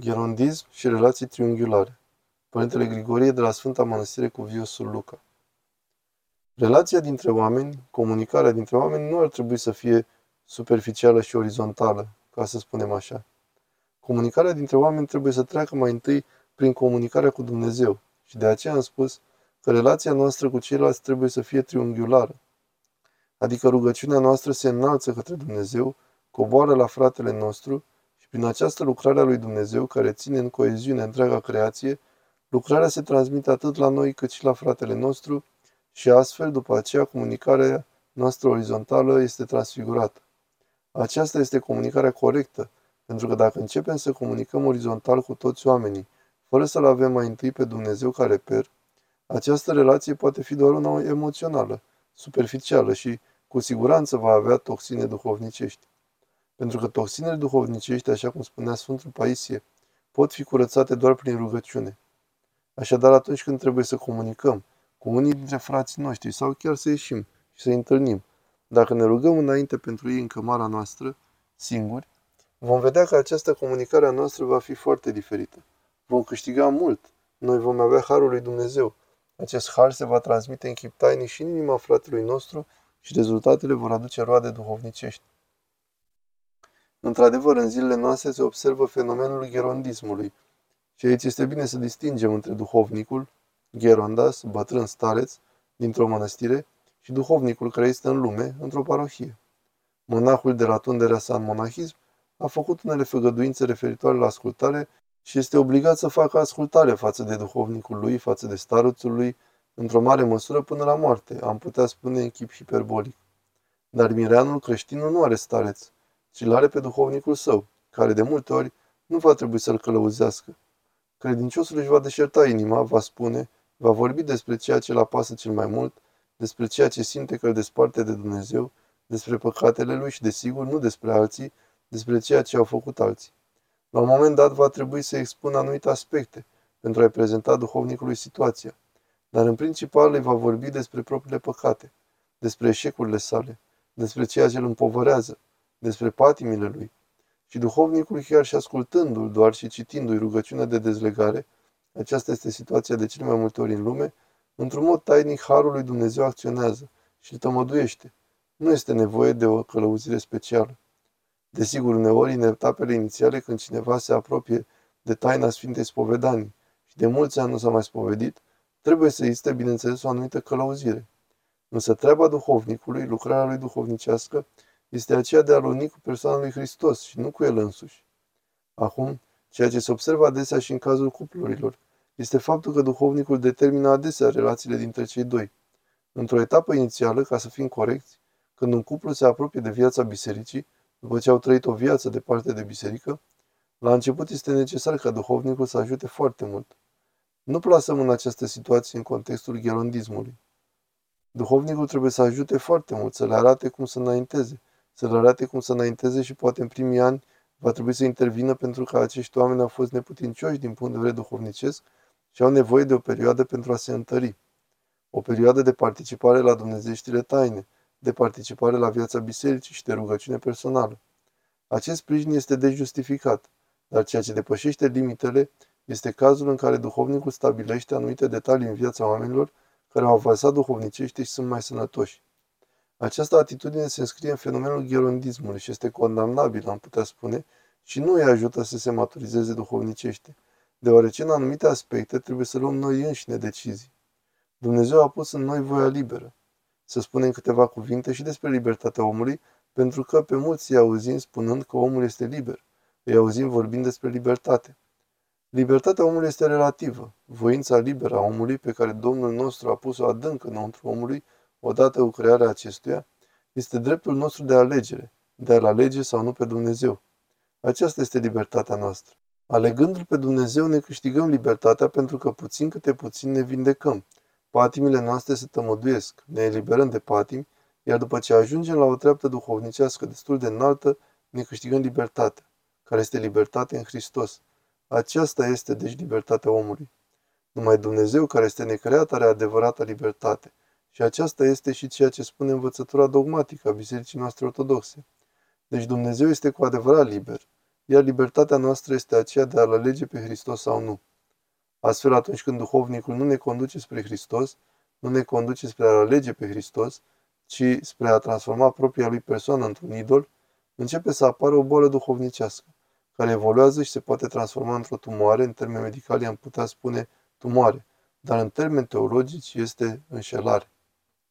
Gherondism și relații triunghiulare. Părintele Grigorie de la Sfânta Mănăstire cu Viosul Luca. Relația dintre oameni, comunicarea dintre oameni nu ar trebui să fie superficială și orizontală, ca să spunem așa. Comunicarea dintre oameni trebuie să treacă mai întâi prin comunicarea cu Dumnezeu și de aceea am spus că relația noastră cu ceilalți trebuie să fie triunghiulară. Adică rugăciunea noastră se înalță către Dumnezeu, coboară la fratele nostru și prin această lucrare a lui Dumnezeu, care ține în coeziune întreaga creație, lucrarea se transmite atât la noi cât și la fratele nostru și astfel, după aceea, comunicarea noastră orizontală este transfigurată. Aceasta este comunicarea corectă, pentru că dacă începem să comunicăm orizontal cu toți oamenii, fără să-L avem mai întâi pe Dumnezeu ca reper, această relație poate fi doar una emoțională, superficială și, cu siguranță, va avea toxine duhovnicești. Pentru că toxinele duhovnicești, așa cum spunea Sfântul Paisie, pot fi curățate doar prin rugăciune. Așadar, atunci când trebuie să comunicăm cu unii dintre frații noștri sau chiar să ieșim și să întâlnim, dacă ne rugăm înainte pentru ei în cămara noastră, singuri, vom vedea că această comunicare a noastră va fi foarte diferită. Vom câștiga mult. Noi vom avea Harul lui Dumnezeu. Acest har se va transmite în chip tainic și în inima fratelui nostru și rezultatele vor aduce roade duhovnicești. Într-adevăr, în zilele noastre se observă fenomenul gherondismului. Și aici este bine să distingem între duhovnicul, gherondas, bătrân stareț, dintr-o mănăstire, și duhovnicul care este în lume, într-o parohie. Monahul de la tunderea sa în monahism a făcut unele făgăduințe referitoare la ascultare și este obligat să facă ascultare față de duhovnicul lui, față de staruțul lui, într-o mare măsură până la moarte, am putea spune în chip hiperbolic. Dar mireanul creștin nu are stareț, ci îl are pe duhovnicul său, care de multe ori nu va trebui să-l călăuzească. Credinciosul își va deșerta inima, va spune, va vorbi despre ceea ce îl apasă cel mai mult, despre ceea ce simte că îl desparte de Dumnezeu, despre păcatele lui și, desigur, nu despre alții, despre ceea ce au făcut alții. La un moment dat va trebui să expună anumite aspecte pentru a-i prezenta duhovnicului situația, dar în principal îi va vorbi despre propriile păcate, despre eșecurile sale, despre ceea ce îl împovărează, despre patimile lui. Și duhovnicul, chiar și ascultându-l doar și citindu-i rugăciunea de dezlegare, aceasta este situația de cele mai multe ori în lume, într-un mod tainic Harul lui Dumnezeu acționează și îl tămăduiește. Nu este nevoie de o călăuzire specială. Desigur, uneori, în etapele inițiale, când cineva se apropie de taina Sfintei Spovedanii și de mulți ani nu s-a mai spovedit, trebuie să existe, bineînțeles, o anumită călăuzire. Însă treaba duhovnicului, lucrarea lui duhovnicească, este aceea de a luni cu persoana lui Hristos și nu cu el însuși. Acum, ceea ce se observă adesea și în cazul cuplurilor, este faptul că duhovnicul determină adesea relațiile dintre cei doi. Într-o etapă inițială, ca să fim corecți, când un cuplu se apropie de viața bisericii, după ce au trăit o viață departe de biserică, la început este necesar ca duhovnicul să ajute foarte mult. Nu plasăm în această situație în contextul gherondismului. Duhovnicul trebuie să ajute foarte mult, să le arate cum să înainteze, să le arate cum să înainteze și poate în primii ani va trebui să intervină pentru că acești oameni au fost neputincioși din punct de vedere duhovnicesc și au nevoie de o perioadă pentru a se întări. O perioadă de participare la dumnezeștile taine, de participare la viața bisericii și de rugăciune personală. Acest sprijin este dejustificat, dar ceea ce depășește limitele este cazul în care duhovnicul stabilește anumite detalii în viața oamenilor care au avansat duhovnicește și sunt mai sănătoși. Această atitudine se înscrie în fenomenul gherondismului și este condamnabil, am putea spune, și nu îi ajută să se maturizeze duhovnicește, deoarece în anumite aspecte trebuie să luăm noi înșine decizii. Dumnezeu a pus în noi voia liberă. Să spunem câteva cuvinte și despre libertatea omului, pentru că pe mulți îi auzim spunând că omul este liber. Îi auzim vorbind despre libertate. Libertatea omului este relativă. Voința liberă a omului, pe care Domnul nostru a pus-o adânc înăuntru omului, odată cu crearea acestuia, este dreptul nostru de alegere, de a-L alege sau nu pe Dumnezeu. Aceasta este libertatea noastră. Alegându-L pe Dumnezeu ne câștigăm libertatea pentru că puțin câte puțin ne vindecăm. Patimile noastre se tămăduiesc, ne eliberăm de patimi, iar după ce ajungem la o treaptă duhovnicească destul de înaltă, ne câștigăm libertatea, care este libertate în Hristos. Aceasta este, deci, libertatea omului. Numai Dumnezeu, care este necreat, are adevărată libertate. Și aceasta este și ceea ce spune învățătura dogmatică a Bisericii noastre ortodoxe. Deci Dumnezeu este cu adevărat liber. iar libertatea noastră este aceea de a-L alege pe Hristos sau nu. Astfel, atunci când duhovnicul nu ne conduce spre Hristos, nu ne conduce spre a alege pe Hristos, ci spre a transforma propria lui persoană într-un idol, începe să apară o boală duhovnicească, care evoluează și se poate transforma într-o tumoare, în termeni medicali am putea spune tumoare, dar în termeni teologici este înșelare.